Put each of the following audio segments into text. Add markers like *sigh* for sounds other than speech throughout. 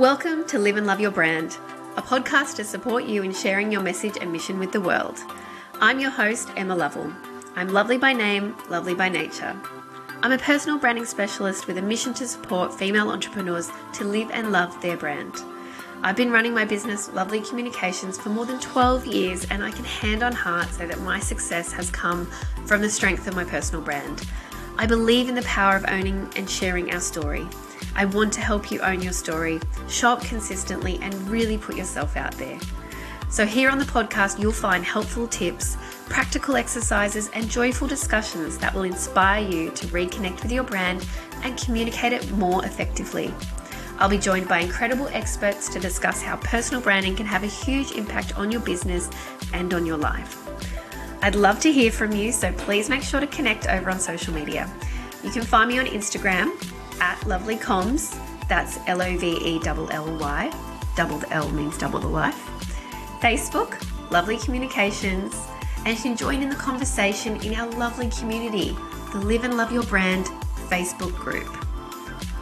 Welcome to Live and Love Your Brand, a podcast to support you in sharing your message and mission with the world. I'm your host, Emma Lovell. I'm lovely by name, lovely by nature. I'm a personal branding specialist with a mission to support female entrepreneurs to live and love their brand. I've been running my business, Lovely Communications, for more than 12 years, and I can hand on heart say that my success has come from the strength of my personal brand. I believe in the power of owning and sharing our story. I want to help you own your story, show up consistently, and really put yourself out there. So, here on the podcast, you'll find helpful tips, practical exercises, and joyful discussions that will inspire you to reconnect with your brand and communicate it more effectively. I'll be joined by incredible experts to discuss how personal branding can have a huge impact on your business and on your life. I'd love to hear from you, so please make sure to connect over on social media. You can find me on Instagram at lovelycoms, that's L O V E L L Y, double the L means double the life. Facebook, Lovely Communications, and you can join in the conversation in our lovely community, the Live and Love Your Brand Facebook group.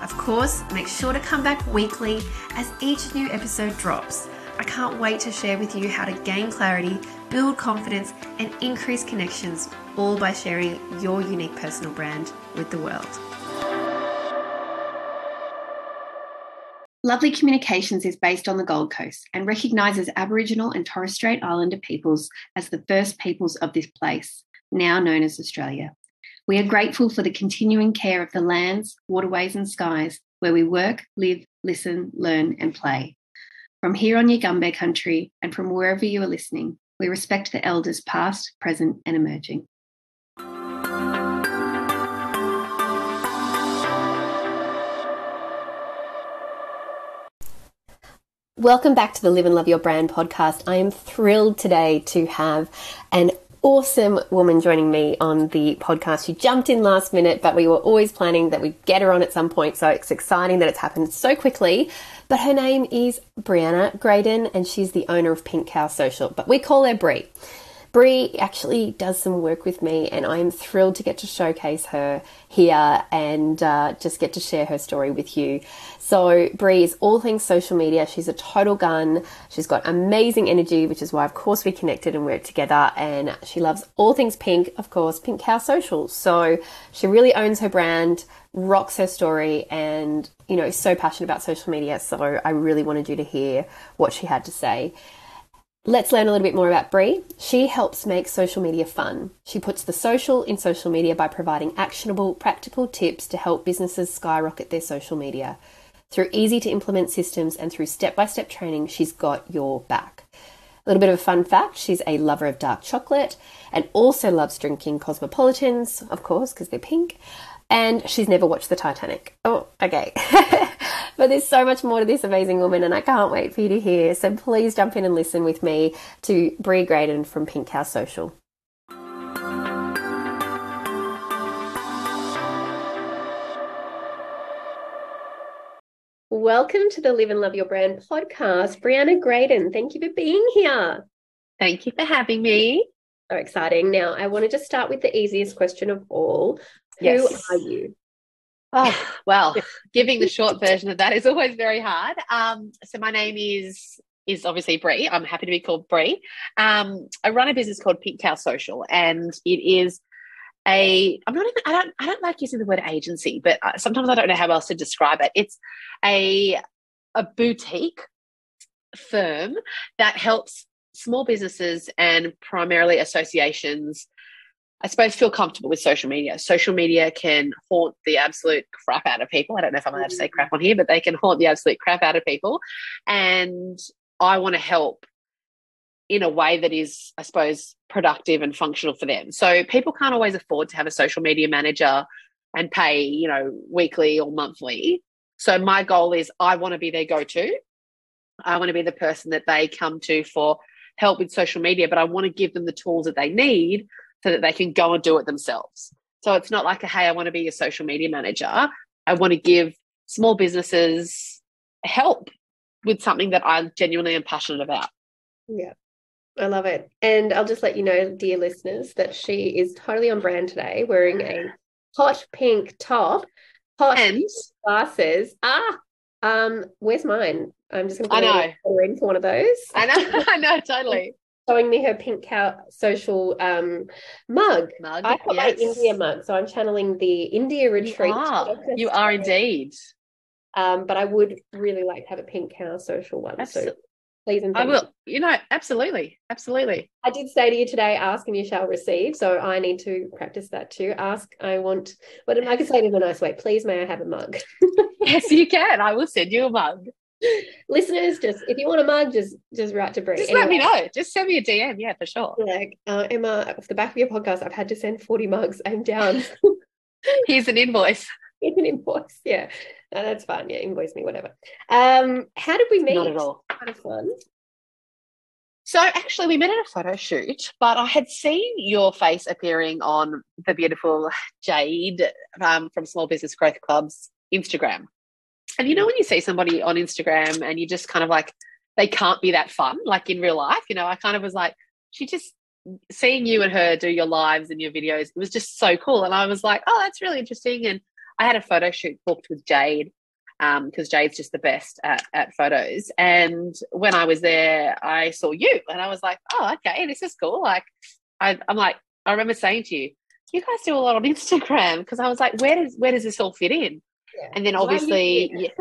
Of course, make sure to come back weekly as each new episode drops. I can't wait to share with you how to gain clarity, build confidence, and increase connections, all by sharing your unique personal brand with the world. Lovely Communications is based on the Gold Coast and recognises Aboriginal and Torres Strait Islander peoples as the first peoples of this place, now known as Australia. We are grateful for the continuing care of the lands, waterways, and skies where we work, live, listen, learn, and play. From here on Yugambeh country and from wherever you are listening, we respect the elders past, present, and emerging. Welcome back to the Live and Love Your Brand podcast. I am thrilled today to have an awesome woman joining me on the podcast. She jumped in last minute, but we were always planning that we'd get her on at some point. So it's exciting that it's happened so quickly. But her name is Brianna Graydon, and she's the owner of Pink Cow Social, but we call her Brie. Brie actually does some work with me, and I am thrilled to get to showcase her here and uh, just get to share her story with you. So, Brie is all things social media. She's a total gun. She's got amazing energy, which is why, of course, we connected and worked together. And she loves all things pink, of course, Pink Cow Social. So, she really owns her brand, rocks her story, and, you know, is so passionate about social media. So, I really wanted you to hear what she had to say. Let's learn a little bit more about Brie. She helps make social media fun. She puts the social in social media by providing actionable, practical tips to help businesses skyrocket their social media. Through easy to implement systems and through step by step training, she's got your back. A little bit of a fun fact she's a lover of dark chocolate and also loves drinking cosmopolitans, of course, because they're pink. And she's never watched the Titanic. Oh, okay. *laughs* but there's so much more to this amazing woman, and I can't wait for you to hear. So please jump in and listen with me to Brie Graydon from Pink Cow Social. Welcome to the Live and Love Your Brand podcast. Brianna Graydon, thank you for being here. Thank you for having me. So exciting. Now, I wanted to just start with the easiest question of all. Who are you? Oh, *laughs* well, giving the short version of that is always very hard. Um, so my name is is obviously Brie. I'm happy to be called Brie. Um, I run a business called Pink Cow Social, and it is a. I'm not even. I don't. I don't like using the word agency, but sometimes I don't know how else to describe it. It's a a boutique firm that helps small businesses and primarily associations I suppose, feel comfortable with social media. Social media can haunt the absolute crap out of people. I don't know if I'm allowed to say mm. crap on here, but they can haunt the absolute crap out of people. And I want to help in a way that is, I suppose, productive and functional for them. So people can't always afford to have a social media manager and pay, you know, weekly or monthly. So my goal is I want to be their go to. I want to be the person that they come to for help with social media, but I want to give them the tools that they need so that they can go and do it themselves. So it's not like a, hey, I want to be a social media manager. I want to give small businesses help with something that I genuinely am passionate about. Yeah. I love it. And I'll just let you know, dear listeners, that she is totally on brand today, wearing a hot pink top, hot and glasses. Ah, Um, where's mine? I'm just gonna I know. In for one of those. I know, *laughs* I know, *laughs* totally. Showing me her pink cow social um mug. Mug. I got yes. my India mug, so I'm channeling the India retreat. You are, you are indeed. Um, but I would really like to have a pink cow social one. Absol- so please and I will. You know, absolutely, absolutely. I did say to you today, ask and you shall receive. So I need to practice that too. Ask, I want, but I can say it in a nice way. Please, may I have a mug? Yes, you can. I will send you a mug. *laughs* Listeners, just if you want a mug, just just write to Brie. Just let me know. Just send me a DM. Yeah, for sure. Like uh, Emma, off the back of your podcast, I've had to send forty mugs. I'm down. *laughs* Here's an invoice. *laughs* It's an invoice. Yeah, no, that's fine. Yeah, invoice me, whatever. Um, how did we meet? Not at all. Kind of fun. So actually, we met at a photo shoot, but I had seen your face appearing on the beautiful Jade um, from Small Business Growth Club's Instagram. And you know when you see somebody on Instagram and you just kind of like they can't be that fun, like in real life. You know, I kind of was like, she just seeing you and her do your lives and your videos. It was just so cool, and I was like, oh, that's really interesting. And I had a photo shoot booked with Jade because um, Jade's just the best at, at photos. And when I was there, I saw you and I was like, oh, okay, this is cool. Like, I, I'm like, I remember saying to you, you guys do a lot on Instagram because I was like, where does where does this all fit in? Yeah. And then Why are you obviously,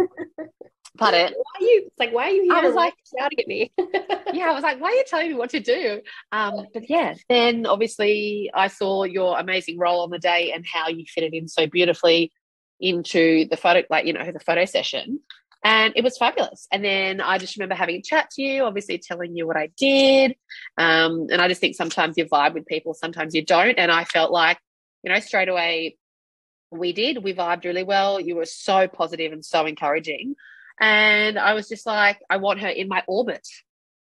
pardon. *laughs* Why are you? It's like, why are you here? I was like- shouting at me. *laughs* yeah, I was like, why are you telling me what to do? Um, but yeah, then obviously I saw your amazing role on the day and how you fitted in so beautifully into the photo, like, you know, the photo session. And it was fabulous. And then I just remember having a chat to you, obviously telling you what I did. Um, and I just think sometimes you vibe with people, sometimes you don't. And I felt like, you know, straight away we did. We vibed really well. You were so positive and so encouraging. And I was just like, I want her in my orbit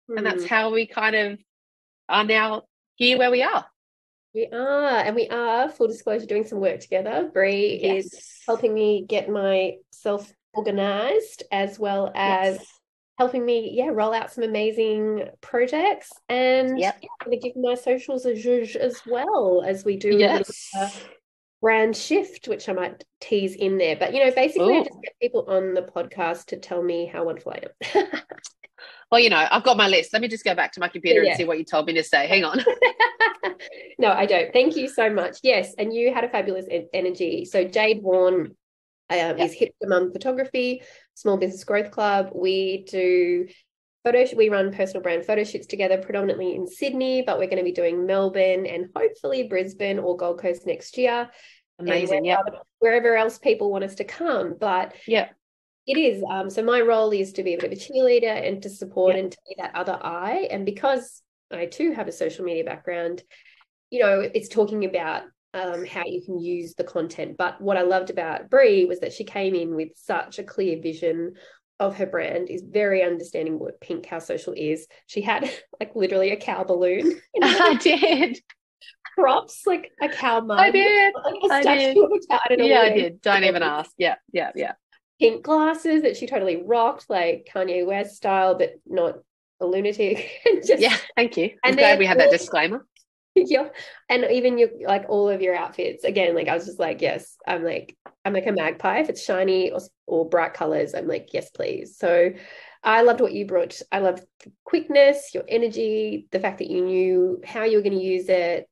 and that's Hmm. how we kind of are now here where we are. we are, and we are full disclosure doing some work together. Brie is helping me get myself organized as well as Yes. helping me, yeah, roll out some amazing projects and Yep. yeah, I'm gonna give my socials a zhuzh as well as we do a little bit Yes. Brand shift, which I might tease in there. But you know, basically I just get people on the podcast to tell me how wonderful I am. *laughs* Well, you know, I've got my list. Let me just go back to my computer Yeah. and see what you told me to say. Hang on. *laughs* *laughs* no, I don't. Thank you so much. Yes, and you had a fabulous en- energy. So Jade Warren um, is Hipster Mum Photography, Small Business Growth Club. We do photo. We run personal brand photo shoots together, predominantly in Sydney, but we're going to be doing Melbourne and hopefully Brisbane or Gold Coast next year. Amazing. Yeah. wherever- Wherever else people want us to come, but Yeah. it is. Um, so my role is to be a bit of a cheerleader and to support Yeah. and to be that other eye. And because I too have a social media background, you know, it's talking about um, how you can use the content. But what I loved about Brie was that she came in with such a clear vision of her brand, is very understanding what Pink Cow Social is. She had *laughs* like literally a cow balloon, *laughs* *laughs* I did. Props, like a cow mug. I did. Like a I statue did. of a cow. I Yeah, I did. Don't even ask. Yeah. Yeah. Yeah. pink glasses that she totally rocked, like Kanye West style, but not a lunatic. *laughs* Just, Yeah. Thank you. I'm And glad then we had that disclaimer. *laughs* yeah. And even your like all of your outfits. Again, like I was just like, yes, I'm like, I'm like a magpie. If it's shiny or, or bright colors, I'm like, yes, please. So I loved what you brought. I loved the quickness, your energy, the fact that you knew how you were going to use it.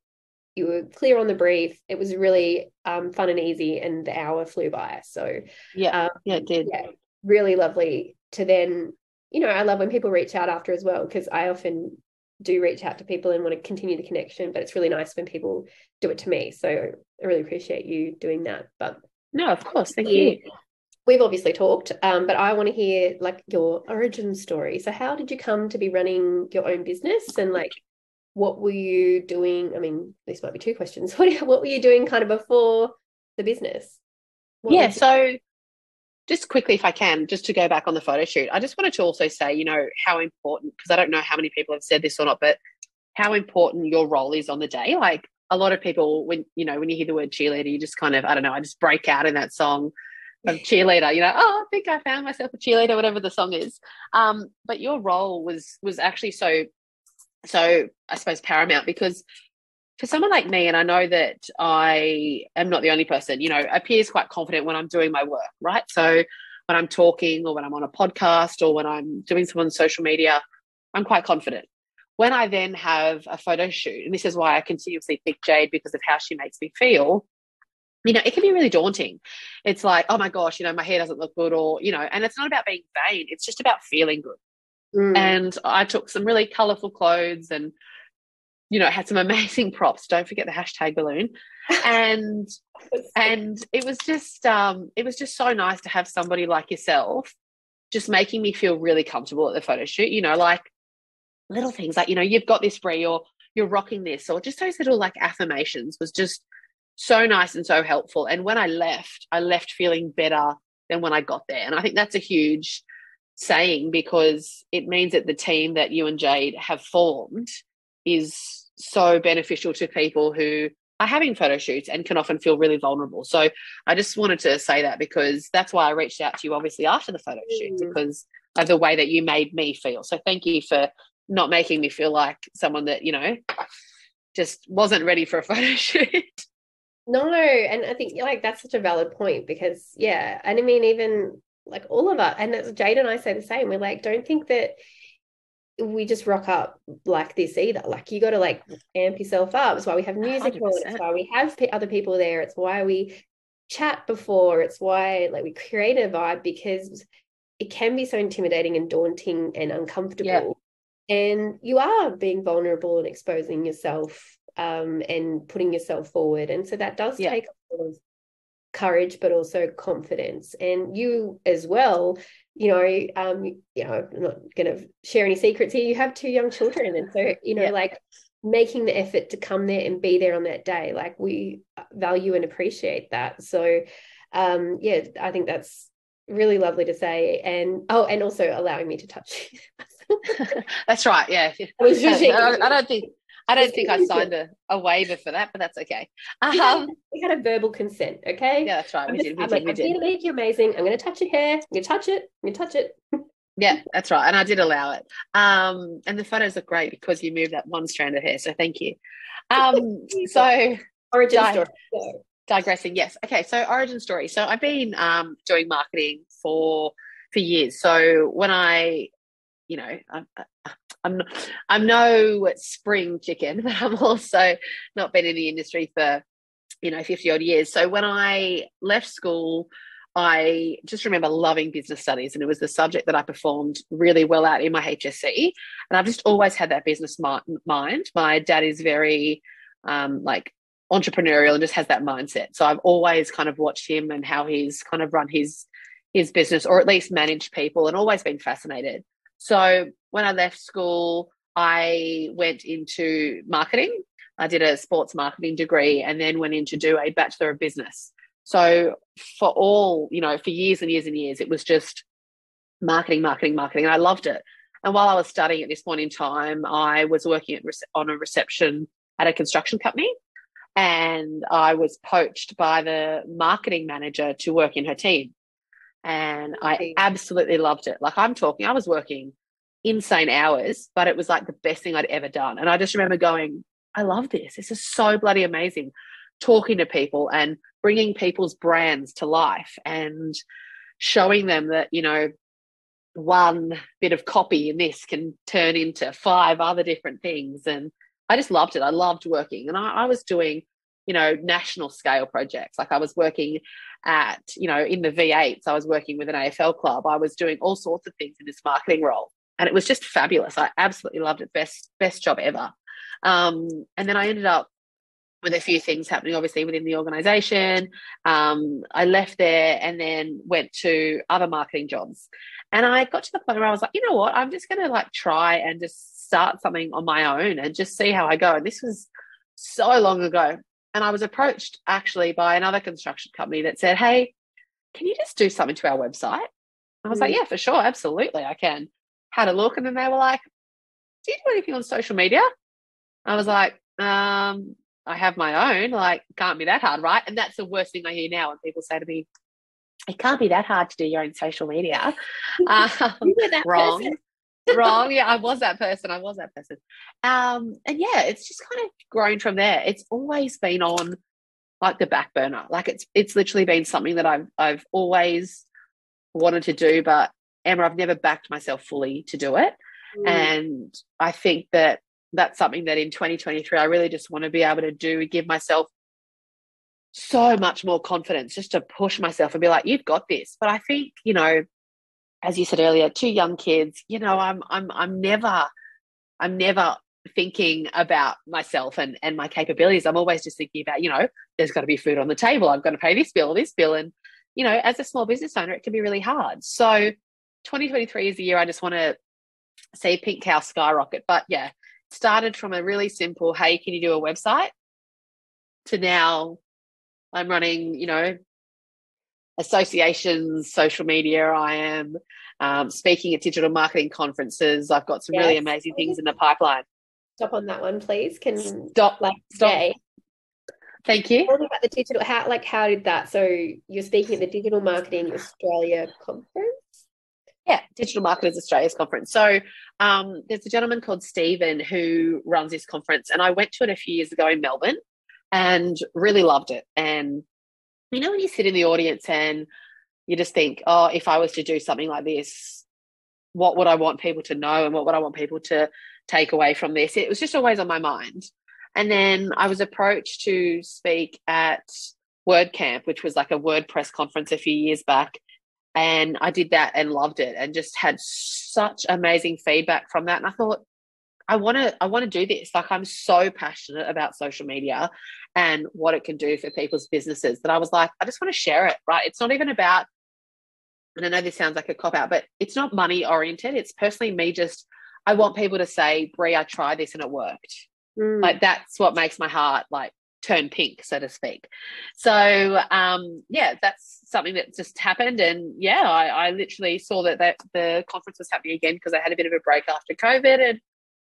You were clear on the brief. It was really um, fun and easy, and the hour flew by. So Yeah. um, Yeah, it did. yeah, really lovely to then, you know, I love when people reach out after as well, because I often do reach out to people and want to continue the connection, but it's really nice when people do it to me. So I really appreciate you doing that. But No, of course. Thank Yeah. you. we've obviously talked, um, but I want to hear like your origin story. So how did you come to be running your own business and like what were you doing? I mean, this might be two questions. *laughs* What what were you doing kind of before the business? What yeah. So just quickly, if I can, just to go back on the photo shoot, I just wanted to also say, you know, how important, because I don't know how many people have said this or not, but how important your role is on the day. Like a lot of people, when, you know, when you hear the word cheerleader, you just kind of, I don't know, I just break out in that song of *laughs* cheerleader, you know, oh, I think I found myself a cheerleader, whatever the song is. Um, but your role was, was actually so, so I suppose paramount because for someone like me, and I know that I am not the only person, you know, appears quite confident when I'm doing my work, right? So when I'm talking or when I'm on a podcast or when I'm doing some on social media, I'm quite confident. When I then have a photo shoot, and this is why I continuously pick Jade because of how she makes me feel, you know, it can be really daunting. It's like, oh my gosh, you know, my hair doesn't look good, or, you know, and it's not about being vain, it's just about feeling good. Mm. And I took some really colorful clothes and, you know, had some *laughs* amazing props. Don't forget the hashtag balloon. *laughs* And and it was just um it was just so nice to have somebody like yourself just making me feel really comfortable at the photo shoot. You know, like little things like, you know, you've got this Brie or you're rocking this, or just those little like affirmations was just so nice and so helpful. And when I left, I left feeling better than when I got there. And I think that's a huge saying because it means that the team that you and Jade have formed is so beneficial to people who are having photo shoots and can often feel really vulnerable. So I just wanted to say that because that's why I reached out to you obviously after the photo shoot mm. because of the way that you made me feel. So thank you for not making me feel like someone that, you know, just wasn't ready for a *laughs* photo shoot. No, and I think like that's such a valid point because yeah, and I mean even like all of us, and Jade and I say the same. We're like, don't think that we just rock up like this either. Like you got to like amp yourself up. It's why we have music 100%. on. It's why we have other people there. It's why we chat before. It's why like we create a vibe because it can be so intimidating and daunting and uncomfortable. Yeah. And you are being vulnerable and exposing yourself um, and putting yourself forward. And so that does yeah. take a lot of courage, but also confidence. And you as well, you know, um, you know, I'm not going to share any secrets here. You have two young children, and so you know, yeah. like making the effort to come there and be there on that day, like we value and appreciate that. So, um, yeah, I think that's really lovely to say. And oh, and also allowing me to touch you. *laughs* that's right. Yeah, *laughs* I, was *laughs* I, I don't think I don't think I signed a, a waiver for that, but that's okay. Um, we had a verbal consent, okay? Yeah, that's right. I'm we just, did. We I'm did. Like, we I'm did. to make you amazing. I'm going to touch your hair. I'm going to touch it. I'm going to touch it. yeah, that's right. And I did allow it. Um, and the photos look great because you moved that one strand of hair. So thank you. Um, *laughs* so origin di- story. Digressing, yes. Okay, so origin story. So I've been um, doing marketing for for years. So when I, you know, I, I'm I'm no spring chicken, *laughs* but I'm also not been in the industry for you know 50 odd years. So when I left school, I just remember loving business studies, and it was the subject that I performed really well at in my HSC. And I've just always had that business mind. My dad is very um, like entrepreneurial and just has that mindset. So I've always kind of watched him and how he's kind of run his his business, or at least managed people, and always been fascinated. So when I left school, I went into marketing. I did a sports marketing degree and then went in to do a Bachelor of Business. So for all, you know, for years and years and years, it was just marketing, marketing, marketing. And I loved it. And while I was studying at this point in time, I was working at, on a reception at a construction company. And I was poached by the marketing manager to work in her team and I absolutely loved it. Like I'm talking, I was working insane hours, but it was like the best thing I'd ever done. And I just remember going, I love this. This is so bloody amazing. Talking to people and bringing people's brands to life and showing them that, you know, one bit of copy in this can turn into five other different things. And I just loved it. I loved working. And I, I was doing, you know, national scale projects. Like I was working at, you know, in the V8s, I was working with an AFL club. I was doing all sorts of things in this marketing role. And it was just fabulous. I absolutely loved it. Best, best job ever. Um, and then I ended up with a few things happening, obviously, within the organization. Um, I left there and then went to other marketing jobs. And I got to the point where I was like, you know what? I'm just going to like try and just start something on my own and just see how I go. And this was so long ago. And I was approached actually by another construction company that said, Hey, can you just do something to our website? I was mm. like, Yeah, for sure. Absolutely, I can. Had a look, and then they were like, Do you do anything on social media? I was like, um, I have my own. Like, can't be that hard, right? And that's the worst thing I hear now when people say to me, it can't be that hard to do your own social media. *laughs* Um, wrong. Person wrong. Yeah, I was that person. I was that person. Um, and yeah, it's just kind of grown from there. It's always been on like the back burner. Like it's it's literally been something that I've I've always wanted to do, but Emma, I've never backed myself fully to do it. Mm. And I think that that's something that in 2023, I really just want to be able to do, give myself so much more confidence just to push myself and be like, you've got this. But I think, you know, as you said earlier, two young kids, you know, I'm I'm I'm never I'm never thinking about myself and and my capabilities. I'm always just thinking about, you know, there's got to be food on the table. I've got to pay this bill, this bill. And, you know, as a small business owner, it can be really hard. So 2023 is the year I just want to see Pink Cow skyrocket. But yeah, started from a really simple, hey, can you do a website? To now I'm running, you know, associations, social media. I am um, speaking at digital marketing conferences. I've got some yes. really amazing things in the pipeline. Stop on that one, please. Can stop like stop. Thank you. Talking about the digital, how like how did that? So you're speaking at the Digital Marketing Australia conference. Yeah, Digital Marketers Australia's conference. So um, there's a gentleman called Stephen who runs this conference, and I went to it a few years ago in Melbourne, and really loved it. And you know when you sit in the audience and you just think, oh, if I was to do something like this, what would I want people to know and what would I want people to take away from this? It was just always on my mind. And then I was approached to speak at WordCamp, which was like a WordPress conference a few years back. And I did that and loved it and just had such amazing feedback from that. And I thought, I want to I want to do this. Like I'm so passionate about social media and what it can do for people's businesses that I was like, I just want to share it, right? It's not even about and I know this sounds like a cop out, but it's not money oriented. It's personally me just I want people to say, Brie, I tried this and it worked. Mm. Like that's what makes my heart like turn pink, so to speak. So um yeah, that's something that just happened. And yeah, I, I literally saw that, that the conference was happening again because I had a bit of a break after COVID and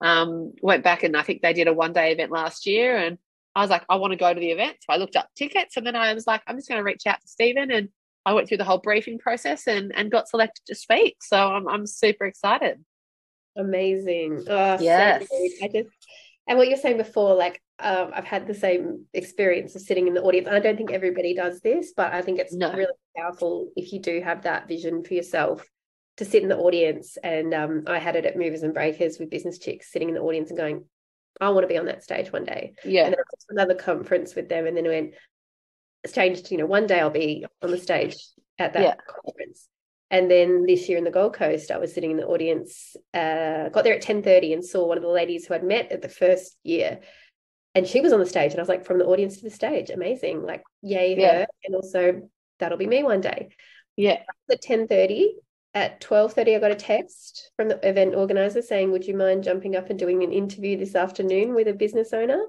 um, went back and I think they did a one day event last year and I was like, I want to go to the event. So I looked up tickets and then I was like, I'm just going to reach out to Stephen and I went through the whole briefing process and, and got selected to speak. So I'm, I'm super excited. Amazing. Oh, yes. So I just, and what you're saying before, like um, I've had the same experience of sitting in the audience. I don't think everybody does this, but I think it's no. really powerful if you do have that vision for yourself to sit in the audience. And um, I had it at Movers and Breakers with Business Chicks, sitting in the audience and going, I want to be on that stage one day. Yeah. And then another conference with them. And then when it's changed, you know, one day I'll be on the stage at that yeah. conference. And then this year in the Gold Coast, I was sitting in the audience, uh, got there at 10.30 and saw one of the ladies who I'd met at the first year. And she was on the stage. And I was like, from the audience to the stage, amazing. Like, yay, yeah. her. And also, that'll be me one day. Yeah. At 10.30, at 12.30 i got a text from the event organizer saying would you mind jumping up and doing an interview this afternoon with a business owner?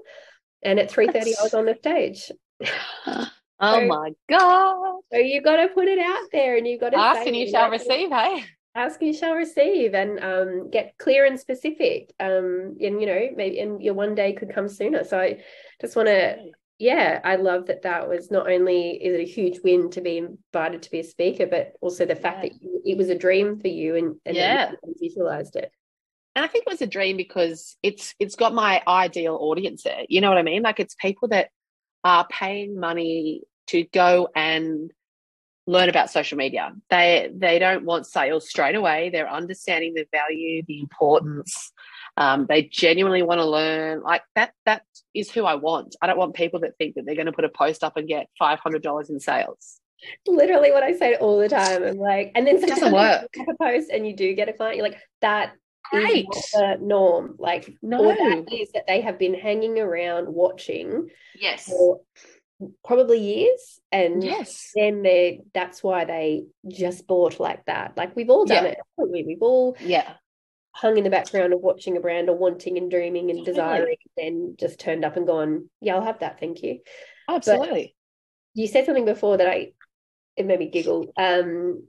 And at 3.30 i was on the stage. *laughs* Oh so, my god. so you got to put it out there and you got to ask and you shall receive hey. ask and you shall receive and um, get clear and specific um, and you know maybe and your one day could come sooner. So i just want to yeah, I love that that was not only is it a huge win to be invited to be a speaker, but also the fact yeah. that you, it was a dream for you and, and yeah. you visualized it. And I think it was a dream because it's it's got my ideal audience there. You know what I mean? Like it's people that are paying money to go and learn about social media. They they don't want sales straight away. They're understanding the value, the importance, um, they genuinely want to learn. Like that, that is who I want. I don't want people that think that they're going to put a post up and get five hundred dollars in sales. Literally, what I say all the time. I'm like, and then doesn't work. a post and you do get a client. You're like, that Great. is the norm. Like, no, that is that they have been hanging around watching. Yes. For probably years and yes then they that's why they just bought like that like we've all done yeah. it we? we've all yeah hung in the background of watching a brand or wanting and dreaming and desiring and then just turned up and gone yeah i'll have that thank you. Absolutely but you said something before that i it made me giggle um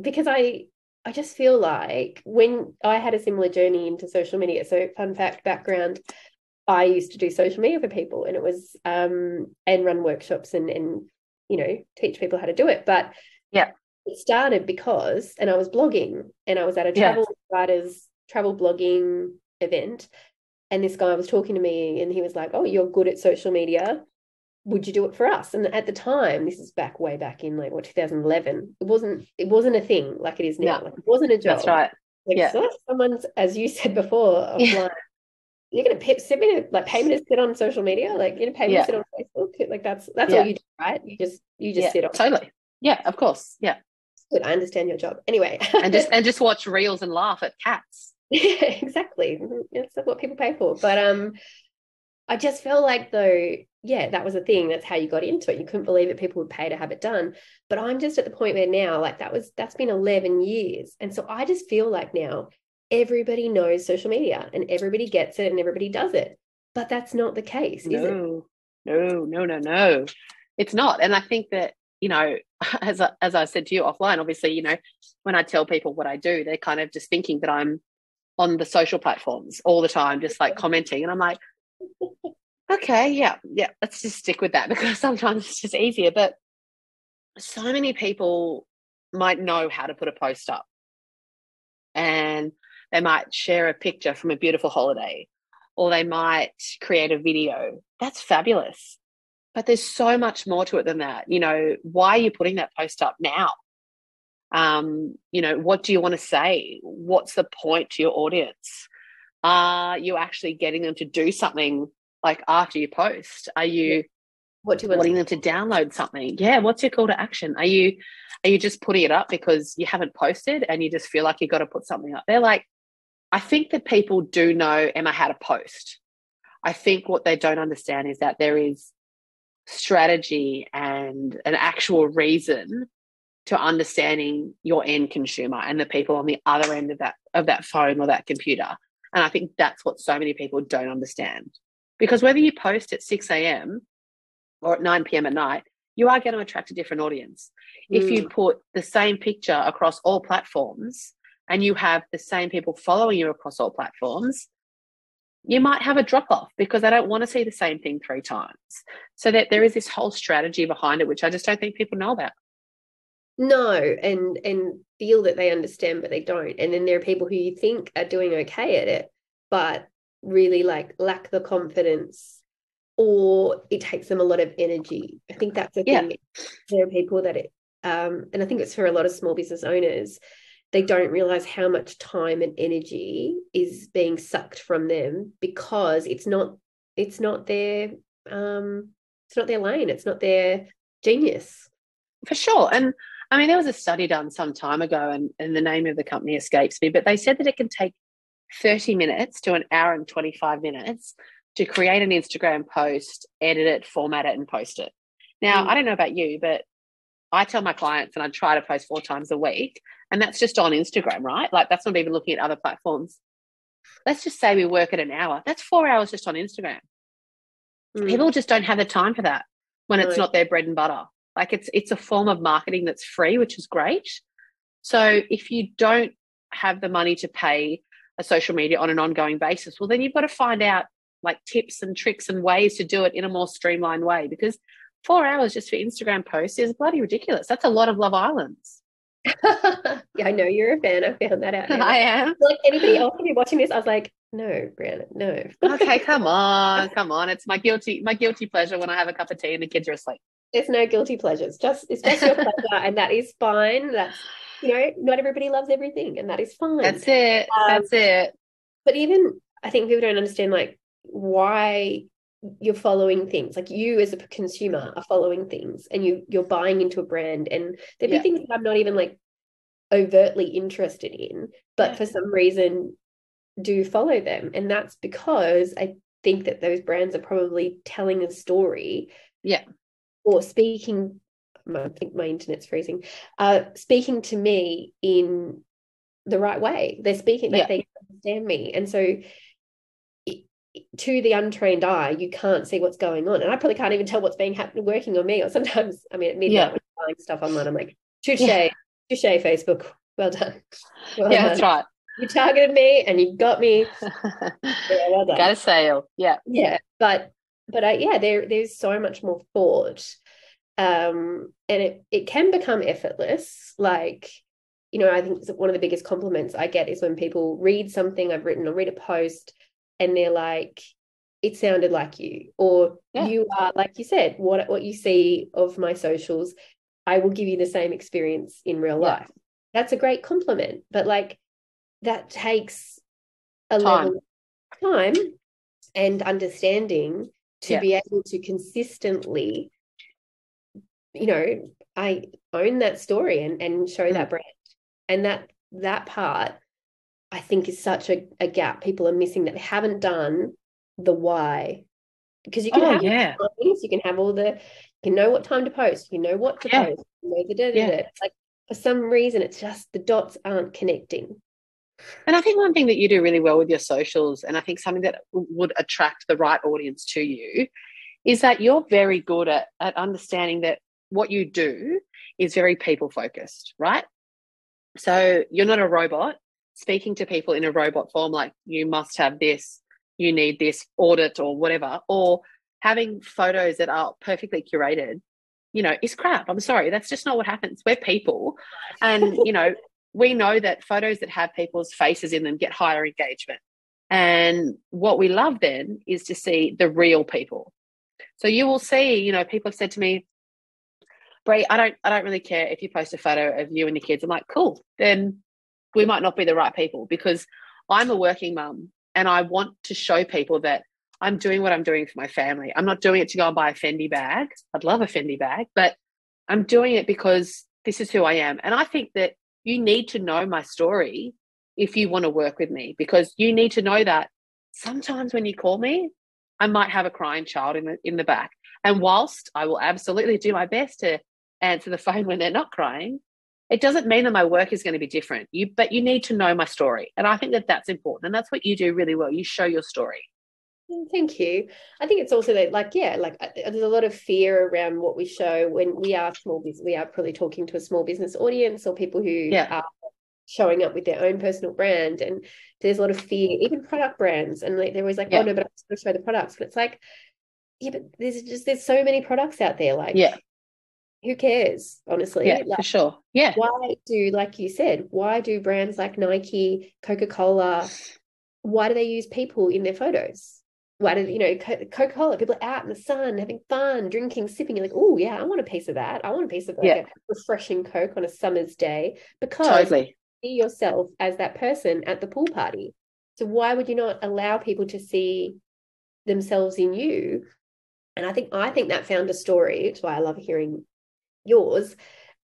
because i i just feel like when i had a similar journey into social media so fun fact background i used to do social media for people and it was um and run workshops and and you know teach people how to do it. But yeah. it started because and i was blogging and i was at a travel yeah. writers travel blogging event and this guy was talking to me and he was like oh you're good at social media would you do it for us? And at the time, this is back way back in like what 2011. It wasn't it wasn't a thing like it is now. No. Like, it wasn't a job. That's right. Like Yeah. so someone's, as you said before, *laughs* Yeah. like, you're gonna pay, send me to like pay me to sit on social media, like you're gonna pay me Yeah. to sit on Facebook. Like that's that's Yeah. all you do, right? You just you just yeah, sit on. totally. Yeah, of course. Yeah, Good, I understand your job. Anyway, and just *laughs* and just watch reels and laugh at cats. Yeah, *laughs* exactly. That's what people pay for. But um, I just feel like though, yeah, that was a thing. That's how you got into it. You couldn't believe that people would pay to have it done. But I'm just at the point where now, like that was that's been 11 years, and so I just feel like now everybody knows social media and everybody gets it and everybody does it. But that's not the case, is it? No, no, no, no, no. It's not. And I think that you know, *laughs* as I, as I said to you offline, obviously, you know, when I tell people what I do, they're kind of just thinking that I'm on the social platforms all the time, just like commenting, and I'm like, okay, yeah, yeah, let's just stick with that *laughs* because sometimes it's just easier. But so many people might know how to put a post up, and they might share a picture from a beautiful holiday, or they might create a video. That's fabulous. But there's so much more to it than that. You know, why are you putting that post up now? Um, you know, what do you want to say? What's the point to your audience? Are you actually getting them to do something like after you post? Are you What do you want? wanting them to download something? Yeah, what's your call to action? Are you are you just putting it up because you haven't posted and you just feel like you got to put something up there? Like, I think that people do know Emma how to post. I think what they don't understand is that there is strategy and an actual reason to understanding your end consumer and the people on the other end of that of that phone or that computer. And I think that's what so many people don't understand. Because whether you post at 6 a.m. or at 9 p.m. at night, you are going to attract a different audience. If you mm. put the same picture across all platforms and you have the same people following you across all platforms, you might have a drop off because they don't want to see the same thing three times. So that there is this whole strategy behind it, which I just don't think people know about. No and and feel that they understand but they don't. And then there are people who you think are doing okay at it but really like lack the confidence or it takes them a lot of energy. I think that's the Yeah. thing. There are people that it um and i think it's for a lot of small business owners they don't realize how much time and energy is being sucked from them because it's not it's not their um it's not their lane. It's not their genius. For sure. And I mean, there was a study done some time ago, and, and the name of the company escapes me, but they said that it can take 30 minutes to an hour and 25 minutes to create an Instagram post, edit it, format it, and post it. Now, Mm. I don't know about you, but I tell my clients and I try to post four times a week, and that's just on Instagram, right? Like, that's not even looking at other platforms. Let's just say we work at an hour. That's four hours just on Instagram. Mm. People just don't have the time for that when it's No. not their bread and butter. Like it's it's a form of marketing that's free, which is great. So if you don't have the money to pay a social media on an ongoing basis, well then you've got to find out like tips and tricks and ways to do it in a more streamlined way because four hours just for Instagram posts is bloody ridiculous. That's a lot of Love Islands. *laughs* yeah, I know you're a fan. I found that out. now. *laughs* I am. like anybody else could be watching this, I was like, no, Brianna, no. Okay, come *laughs* on, come on. It's my guilty my guilty pleasure when I have a cup of tea and the kids are asleep. There's no guilty pleasures. Just it's just your *laughs* pleasure, and that is fine. That's you know, not everybody loves everything, and that is fine. That's it. Um, That's it. but even I think people don't understand like why you're following things. Like you as a consumer are following things, and you you're buying into a brand, and there'd be Yeah. things that I'm not even like overtly interested in, but Yeah. for some reason do follow them, and that's because I think that those brands are probably telling a story. Yeah. Or speaking. I think my internet's freezing. Uh, speaking to me in the right way. They're speaking, Yeah. they understand me. And so it- to the untrained eye, you can't see what's going on. And I probably can't even tell what's being happening working on me. Or sometimes, I mean, at midnight Yeah. when I'm buying stuff online, I'm like, touche, Yeah. touche, Facebook. Well done. Well yeah, that's right. You targeted me and you got me. *laughs* Yeah, well done. Got a sale. Yeah. Yeah, but but uh, yeah, there there's so much more thought, um, and it it can become effortless. Like, you know, I think one of the biggest compliments I get is when people read something I've written or read a post, and they're like, it sounded like you or Yeah. you are like you said what what you see of my socials i will give you the same experience in real Yeah. life that's a great compliment but like that takes a Time. level of time and understanding to Yeah. be able to consistently you know i own that story and and show Mm. that brand and that that part i think is such a, a gap people are missing that they haven't done the why because you can Oh have yeah. you can have all the you can know what time to post you know what to Yeah. post you know the da, da, Yeah. da. Like for some reason it's just the dots aren't connecting And I think one thing that you do really well with your socials, and I think something that would attract the right audience to you, is that you're very good at, at understanding that what you do is very people focused, right? So you're not a robot speaking to people in a robot form, like you must have this, you need this audit or whatever, or having photos that are perfectly curated, you know, is crap. I'm sorry. That's just not what happens. We're people. And, you know, we know that photos that have people's faces in them get higher engagement. And what we love then is to see the real people. So you will see, you know, people have said to me, Brie, I don't I don't really care if you post a photo of you and your kids. I'm like, cool, then we might not be the right people because I'm a working mum and I want to show people that I'm doing what I'm doing for my family. I'm not doing it to go and buy a Fendi bag. I'd love a Fendi bag, but I'm doing it because this is who I am. And I think that you need to know my story if you want to work with me because you need to know that sometimes when you call me, I might have a crying child in the in the back. And whilst I will absolutely do my best to answer the *laughs* phone when they're not crying, it doesn't mean that my work is going to be different. You but you need to know my story. And I think that that's important. And that's what you do really well. You show your story. Mm, Thank you. I think it's also that, like, yeah, like uh, there's a lot of fear around what we show when we are small business. We are probably talking to a small business audience or people who Yeah. are showing up with their own personal brand. And there's a lot of fear, even product brands. And like, they're always like, Yeah. oh no, but I'm just going to show the products. But it's like, yeah, but there's just there's so many products out there. Like, Yeah. who cares? Honestly, Yeah, like, for sure. Yeah. why do like you said why do brands like nike coca-cola why do they use people in their photos why do you know Co- coca-cola people are out in the sun having fun drinking sipping. You're like oh yeah i want a piece of that. I want a piece of like Yeah. a refreshing coke on a summer's day because Totally. you see yourself as that person at the pool party. So why would you not allow people to see themselves in you? And i think i think that found a story which is why i love hearing yours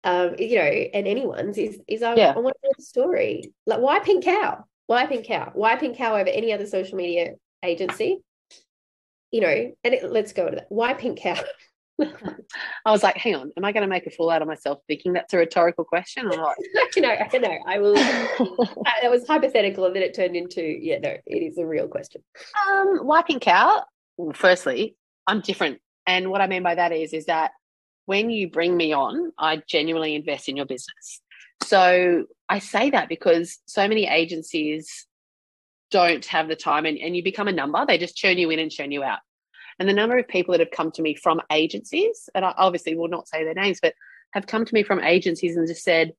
um you know and anyone's is is I, Yeah. I want to know the story. Like why pink cow? Why pink cow? Why pink cow over any other social media agency you know and it, let's go to that why pink cow *laughs* I was like, hang on, am I going to make a fool out of myself thinking that's a rhetorical question or not? you *laughs* know i know i will that was hypothetical and then it turned into yeah no it is a real question Um, why pink cow. Well, firstly, I'm different, and what I mean by that is, is that when you bring me on, I genuinely invest in your business. So I say that because so many agencies don't have the time, and, and you become a number. They just churn you in and churn you out. And the number of people that have come to me from agencies, and I obviously will not say their names, but have come to me from agencies and just said,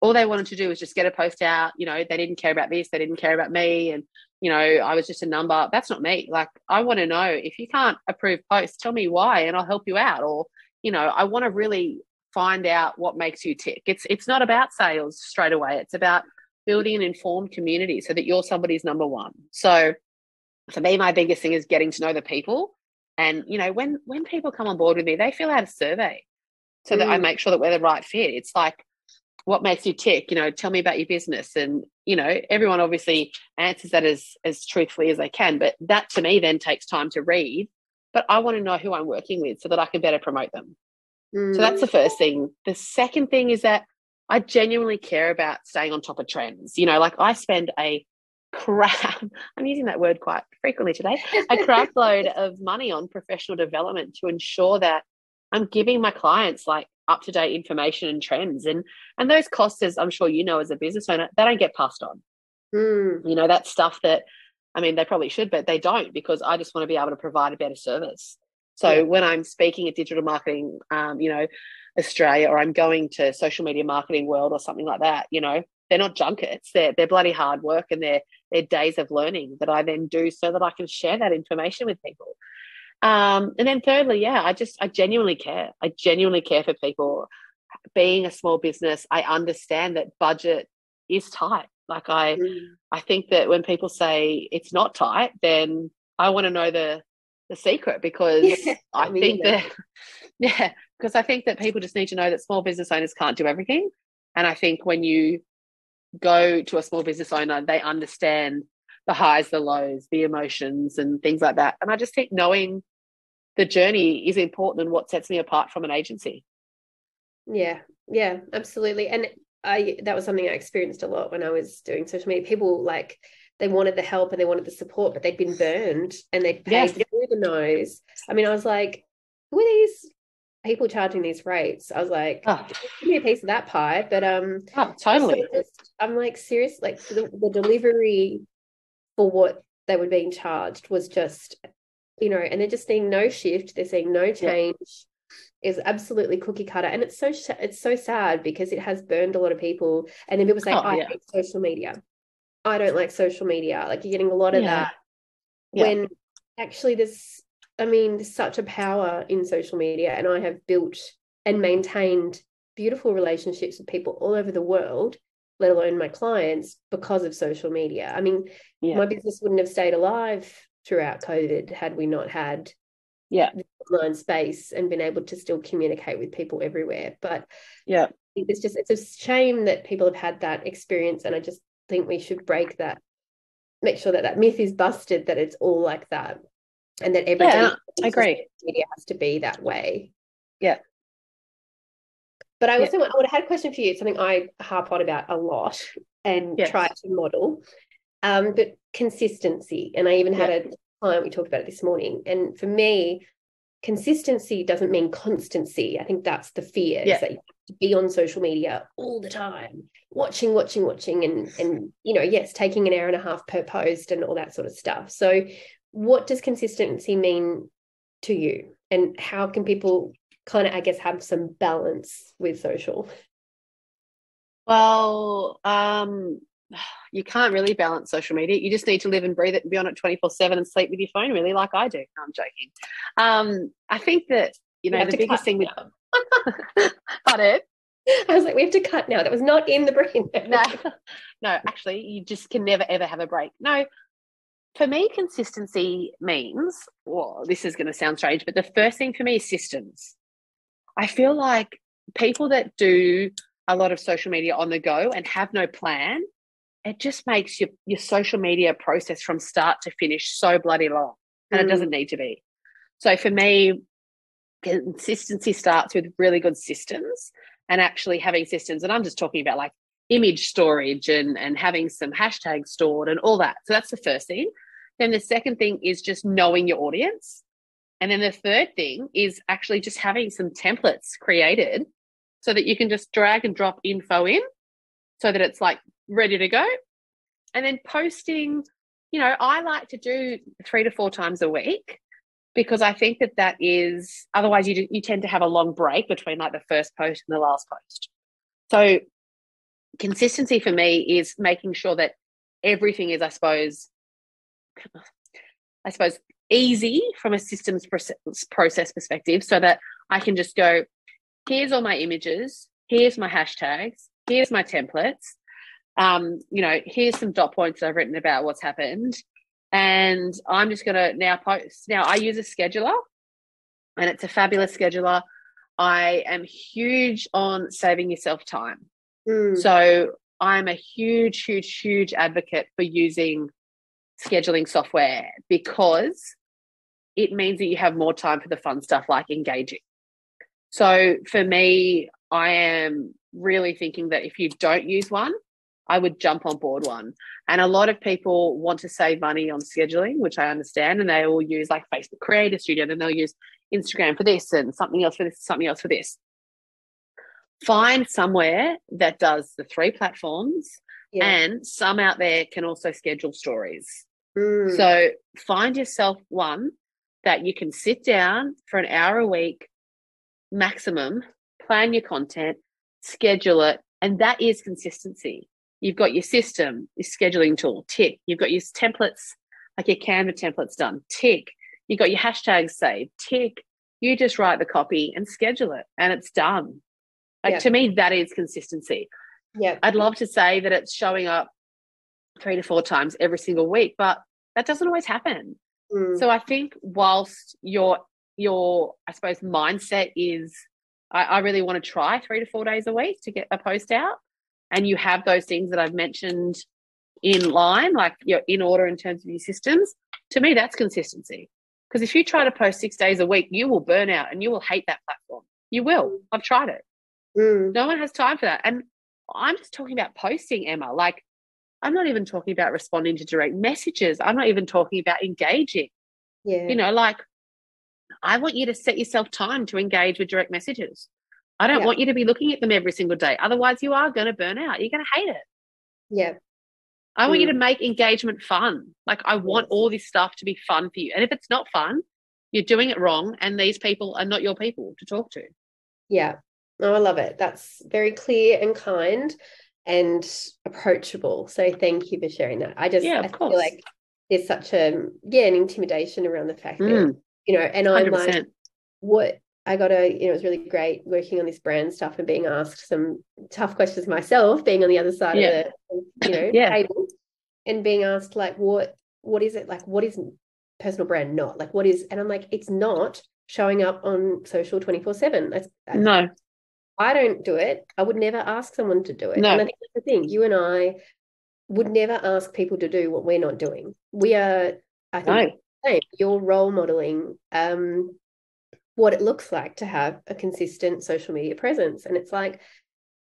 all they wanted to do was just get a post out. You know, they didn't care about this, they didn't care about me, and you know, I was just a number. That's not me. Like, I want to know if you can't approve posts, tell me why, and I'll help you out. Or, you know, I want to really find out what makes you tick. It's it's not about sales straight away. It's about building an informed community so that you're somebody's number one. So, for me, my biggest thing is getting to know the people. And you know, when when people come on board with me, they fill out a survey so that I Mm. make sure that we're the right fit. It's like, what makes you tick? You know, tell me about your business. And you know, everyone obviously answers that as as truthfully as they can. But that to me then takes time to read. But I want to know who I'm working with so that I can better promote them. So that's the first thing. The second thing is that I genuinely care about staying on top of trends. You know, like I spend a crap, *laughs* I'm using that word quite frequently today, a crap load *laughs* of money on professional development to ensure that I'm giving my clients like up to date information and trends. And and those costs, as I'm sure you know as a business owner, they don't get passed on. Mm. You know, that stuff that I mean they probably should, but they don't because I just want to be able to provide a better service. So Yeah. when I'm speaking at digital marketing, um, you know, Australia, or I'm going to social media marketing world or something like that, you know, they're not junkets. They're they're bloody hard work and they're they're days of learning that I then do so that I can share that information with people. Um, and then thirdly, yeah, I just I genuinely care. I genuinely care for people. Being a small business, I understand that budget is tight. Like I mm. I think that when people say it's not tight, then I want to know the the secret because yeah, I, think that *laughs* yeah, because I think that people just need to know that small business owners can't do everything. And I think when you go to a small business owner, they understand the highs, the lows, the emotions, and things like that. And I just think knowing the journey is important and what sets me apart from an agency. Yeah, yeah, absolutely. And I that was something I experienced a lot when I was doing social media. People like they wanted the help and they wanted the support, but they'd been burned and they'd paid yes. through the nose. I mean, I was like, who are these people charging these rates? I was like, oh. give me a piece of that pie. But um, oh, totally. Just, I'm like, serious, like the, the delivery for what they were being charged was just, you know, and they're just seeing no shift. They're seeing no change. Yeah is absolutely cookie cutter and it's so it's so sad because it has burned a lot of people and then people say oh, I yeah. hate social media I don't like social media. Like you're getting a lot of yeah. that yeah. when actually there's, I mean, there's such a power in social media, and I have built and maintained beautiful relationships with people all over the world, let alone my clients, because of social media. I mean, yeah. my business wouldn't have stayed alive throughout COVID had we not had yeah online space and been able to still communicate with people everywhere. But yeah, it's just it's a shame that people have had that experience, and I just think we should break that, make sure that that myth is busted that it's all like that, and that every yeah, I agree. Media has to be that way. Yeah. But I also yeah. I would have had a question for you. Something I harp on about a lot and yes. try to model. Um, but consistency, and I even had a client we talked about it this morning. And for me, consistency doesn't mean constancy. I think that's the fear yeah. that you to be on social media all the time, watching, watching, watching, and and you know, yes, taking an hour and a half per post and all that sort of stuff. So, what does consistency mean to you, and how can people kind of, I guess, have some balance with social? Well, um, you can't really balance social media. You just need to live and breathe it and be on it 24 7 and sleep with your phone, really, like I do. No, I'm joking. Um, I think that, you know, you the biggest thing with. Pardon? I was like, we have to cut now. That was not in the brain. *laughs* no, no, actually, you just can never, ever have a break. No, for me, consistency means, well, this is going to sound strange, but the first thing for me is systems. I feel like people that do a lot of social media on the go and have no plan it just makes your, your social media process from start to finish so bloody long and mm. it doesn't need to be so for me consistency starts with really good systems and actually having systems and i'm just talking about like image storage and and having some hashtags stored and all that. So that's the first thing. Then the second thing is just knowing your audience. And then the third thing is actually just having some templates created so that you can just drag and drop info in so that it's like ready to go. And then posting, you know, I like to do three to four times a week because I think that that is otherwise you do, you tend to have a long break between like the first post and the last post. So consistency for me is making sure that everything is, I suppose, I suppose easy from a systems process perspective, so that I can just go, here's all my images, here's my hashtags, here's my templates, um, you know, here's some dot points I've written about what's happened. And I'm just going to now post. Now, I use a scheduler and it's a fabulous scheduler. I am huge on saving yourself time. Mm. So I'm a huge, huge, huge advocate for using scheduling software because it means that you have more time for the fun stuff like engaging. So for me, I am really thinking that if you don't use one, I would jump on board one. And a lot of people want to save money on scheduling, which I understand, and they will use like Facebook Creator Studio, then they'll use Instagram for this and something else for this, something else for this. Find somewhere that does the three platforms, yeah. and some out there can also schedule stories. Mm. So find yourself one that you can sit down for an hour a week maximum, plan your content, schedule it, and that is consistency You've got your system, your scheduling tool, tick. You've got your templates, like your Canva templates done, tick. You've got your hashtags saved, tick. You just write the copy and schedule it, and it's done. Like Yeah. to me, that is consistency. Yeah. I'd love to say that it's showing up three to four times every single week, but that doesn't always happen. Mm. So I think whilst your your I suppose mindset is I, I really want to try three to four days a week to get a post out, and you have those things that I've mentioned in line, like you're in order in terms of your systems. To me, that's consistency. Because if you try to post six days a week, you will burn out and you will hate that platform. You will. I've tried it. Mm. No one has time for that. And I'm just talking about posting, Emma. Like, I'm not even talking about responding to direct messages. I'm not even talking about engaging. Yeah. You know, like, I want you to set yourself time to engage with direct messages. I don't Yeah. want you to be looking at them every single day. Otherwise, you are going to burn out. You're going to hate it. yeah. I want you Mm. to make engagement fun. Like, I want Yes. all this stuff to be fun for you. And if it's not fun, you're doing it wrong. And these people are not your people to talk to. Yeah. Oh, I love it. That's very clear and kind and approachable. So thank you for sharing that. I just Yeah, of I feel like there's such a yeah, an intimidation around the fact that, Mm, you know, and I'm 100%. like, what I got a, you know, it was really great working on this brand stuff and being asked some tough questions myself, being on the other side Yeah. of the, you know, *laughs* Yeah. table and being asked like, what, what is it like? What is personal brand not like? What is, and I'm like, it's not showing up on social 24 seven. That's, that's no, I don't do it. I would never ask someone to do it. No. And I think that's the thing. You and I would never ask people to do what we're not doing. We are, I think, no. You're role modeling um, what it looks like to have a consistent social media presence. And it's like,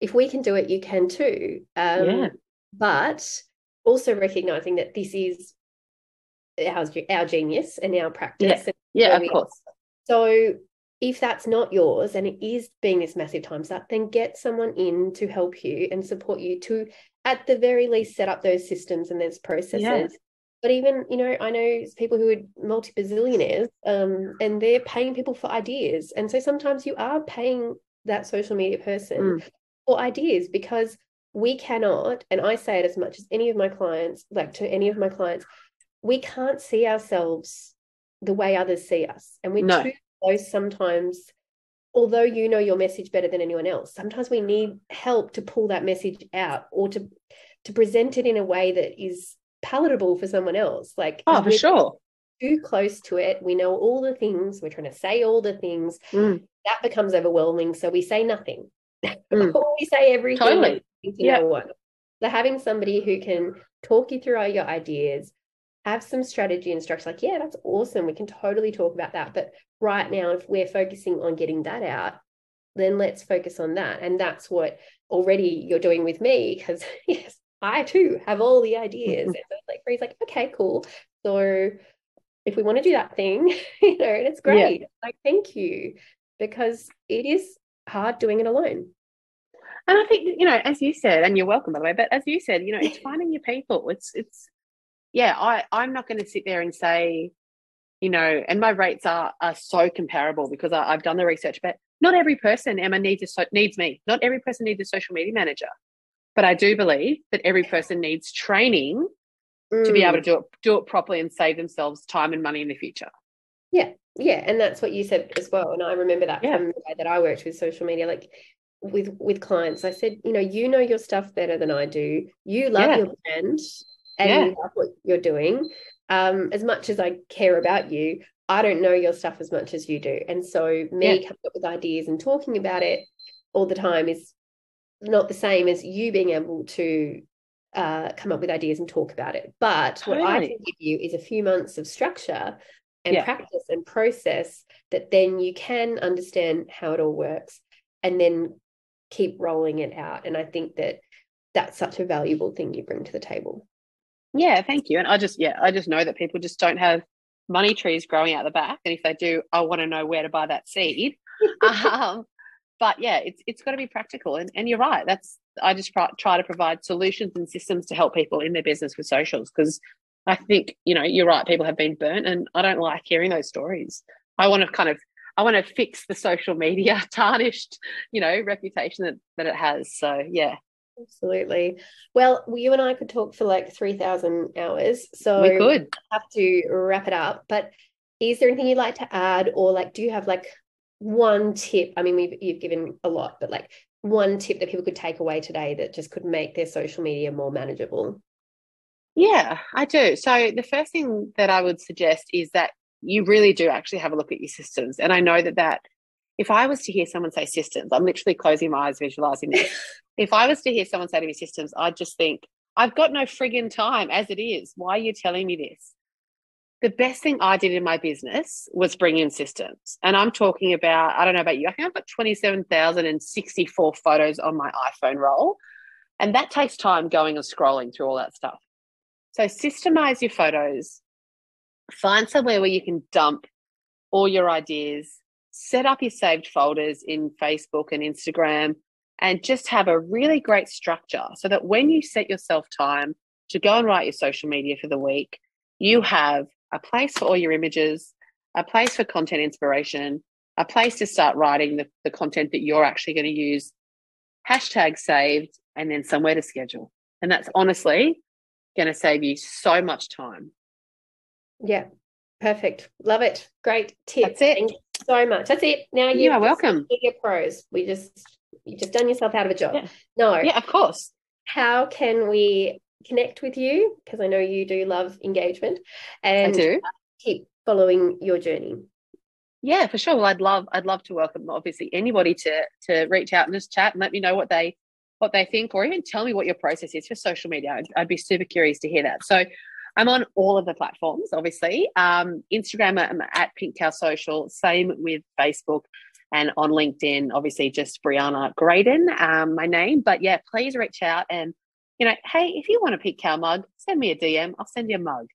if we can do it, you can too. Um, Yeah. But also recognizing that this is our, our genius and our practice. and Yeah, of we are. course. So if that's not yours and it is being this massive time suck, then get someone in to help you and support you to, at the very least, set up those systems and those processes. But even, you know, I know people who are multi bazillionaires um, and they're paying people for ideas. And so sometimes you are paying that social media person Mm. for ideas because we cannot, and I say it as much as any of my clients, like to any of my clients, we can't see ourselves the way others see us. And we're No. too close sometimes, although you know your message better than anyone else. Sometimes we need help to pull that message out or to to present it in a way that is palatable for someone else. Like Oh, for sure. too close to it, we know all the things, we're trying to say all the things, Mm, that becomes overwhelming. So we say nothing. *laughs* Mm. or we say everything Totally. to Yeah. no one. So having somebody who can talk you through all your ideas, have some strategy and structure, like, yeah, that's awesome. We can totally talk about that. But right now, if we're focusing on getting that out, then let's focus on that. And that's what already you're doing with me, because *laughs* yes, I too have all the ideas. *laughs* and so it's like Brie's like, okay, cool. So if we want to do that thing, *laughs* you know, it's Yeah. great. Like, thank you. Because it is hard doing it alone. And I think, you know, as you said, and you're welcome by the way, but as you said, you know, it's *laughs* finding your people. It's it's yeah, I, I'm not going to sit there and say, you know, and my rates are are so comparable because I, I've done the research, but not every person, Emma, needs a so, needs me. Not every person needs a social media manager. But I do believe that every person needs training to be able to do it do it properly and save themselves time and money in the future. Yeah. Yeah, and that's what you said as well. And I remember that Yeah. from the way that I worked with social media, like with with clients. I said, you know, you know your stuff better than I do. You love Yeah. your brand and Yeah. you love what you're doing. Um, as much as I care about you, I don't know your stuff as much as you do. And so me Yeah. coming up with ideas and talking about it all the time is not the same as you being able to uh, come up with ideas and talk about it. But what I can give you is a few months of structure and Yeah. practice and process that then you can understand how it all works and then keep rolling it out. And I think that that's such a valuable thing you bring to the table. Yeah, thank you. And I just, yeah, I just know that people just don't have money trees growing out the back. And if they do, I want to know where to buy that seed. *laughs* um, but yeah, it's it's got to be practical. And, and you're right. That's I just try, try to provide solutions and systems to help people in their business with socials because I think you know you're right. People have been burnt, and I don't like hearing those stories. I want to kind of I want to fix the social media *laughs* tarnished, you know, reputation that that it has. So yeah, Absolutely. Well, you and I could talk for like 3,000 hours. So we could have to wrap it up. But is there anything you'd like to add? Or like, do you have like one tip? I mean, we've, you've given a lot, but like one tip that people could take away today that just could make their social media more manageable? Yeah, I do. So the first thing that I would suggest is that you really do actually have a look at your systems. And I know that that if I was to hear someone say systems, I'm literally closing my eyes visualizing this. *laughs* if I was to hear someone say to me systems, I'd just think, I've got no friggin' time as it is. Why are you telling me this? The best thing I did in my business was bring in systems. And I'm talking about, I don't know about you, I think I've got 27,064 photos on my iPhone roll. And that takes time going and scrolling through all that stuff. So systemize your photos, find somewhere where you can dump all your ideas, set up your saved folders in Facebook and Instagram, and just have a really great structure so that when you set yourself time to go and write your social media for the week, you have a place for all your images, a place for content inspiration, a place to start writing the, the content that you're actually going to use, hashtag saved, and then somewhere to schedule. And that's honestly going to save you so much time. Yeah, perfect. Love it. Great tip. That's it. Thank you so much. That's it. Now you are welcome. Media pros. We just you just done yourself out of a job. Yeah. No. Yeah, of course. How can we connect with you? Because I know you do love engagement, and I do keep following your journey. Yeah, for sure. Well, I'd love I'd love to welcome obviously anybody to to reach out and just chat and let me know what they what they think, or even tell me what your process is for social media. I'd, I'd be super curious to hear that. So I'm on all of the platforms, obviously. Um, Instagram, I'm at Pink Cow Social. Same with Facebook and on LinkedIn, obviously just Brianna Graydon, um, my name. But yeah, please reach out and, you know, hey, if you want a Pink Cow mug, send me a DM. I'll send you a mug.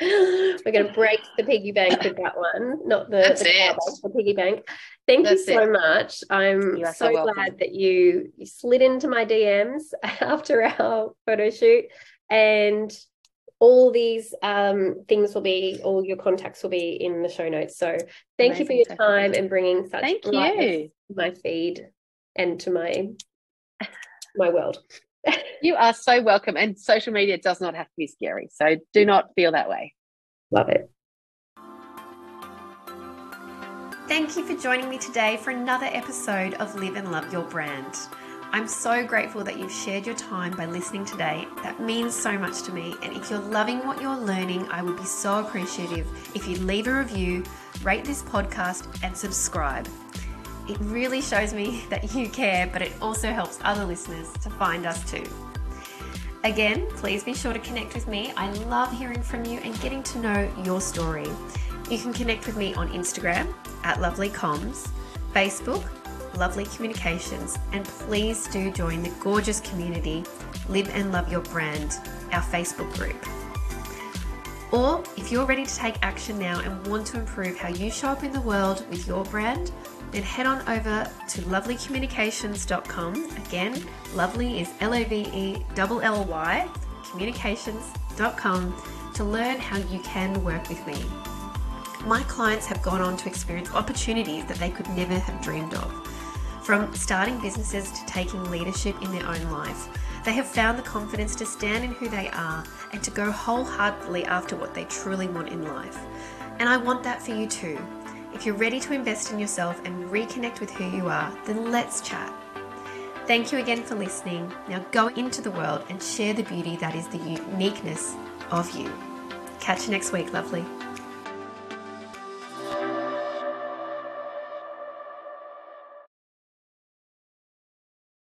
We're going to break the piggy bank with that one, not the, That's the, it. bank, the piggy bank. Thank That's you so it. much. I'm so, so glad that you, you slid into my DMs *laughs* after our photo shoot. And all these um, things will be, all your contacts will be in the show notes. So thank you for your time and bringing such Thank you. to my feed and to my my world. You are so welcome. And social media does not have to be scary. So do not feel that way. Love it. Thank you for joining me today for another episode of Live and Love Your Brand. I'm so grateful that you've shared your time by listening today. That means so much to me. And if you're loving what you're learning, I would be so appreciative if you'd leave a review, rate this podcast, and subscribe. It really shows me that you care, but it also helps other listeners to find us too. Again, please be sure to connect with me. I love hearing from you and getting to know your story. You can connect with me on Instagram at Lovely Comms, Facebook, Lovely Communications, and please do join the gorgeous community Live and Love Your Brand, our Facebook group. Or if you're ready to take action now and want to improve how you show up in the world with your brand, then head on over to lovelycommunications.com. Again, lovely is L O V E L L Y, communications.com to learn how you can work with me. My clients have gone on to experience opportunities that they could never have dreamed of. From starting businesses to taking leadership in their own life, they have found the confidence to stand in who they are and to go wholeheartedly after what they truly want in life. And I want that for you too. If you're ready to invest in yourself and reconnect with who you are, then let's chat. Thank you again for listening. Now go into the world and share the beauty that is the uniqueness of you. Catch you next week, lovely.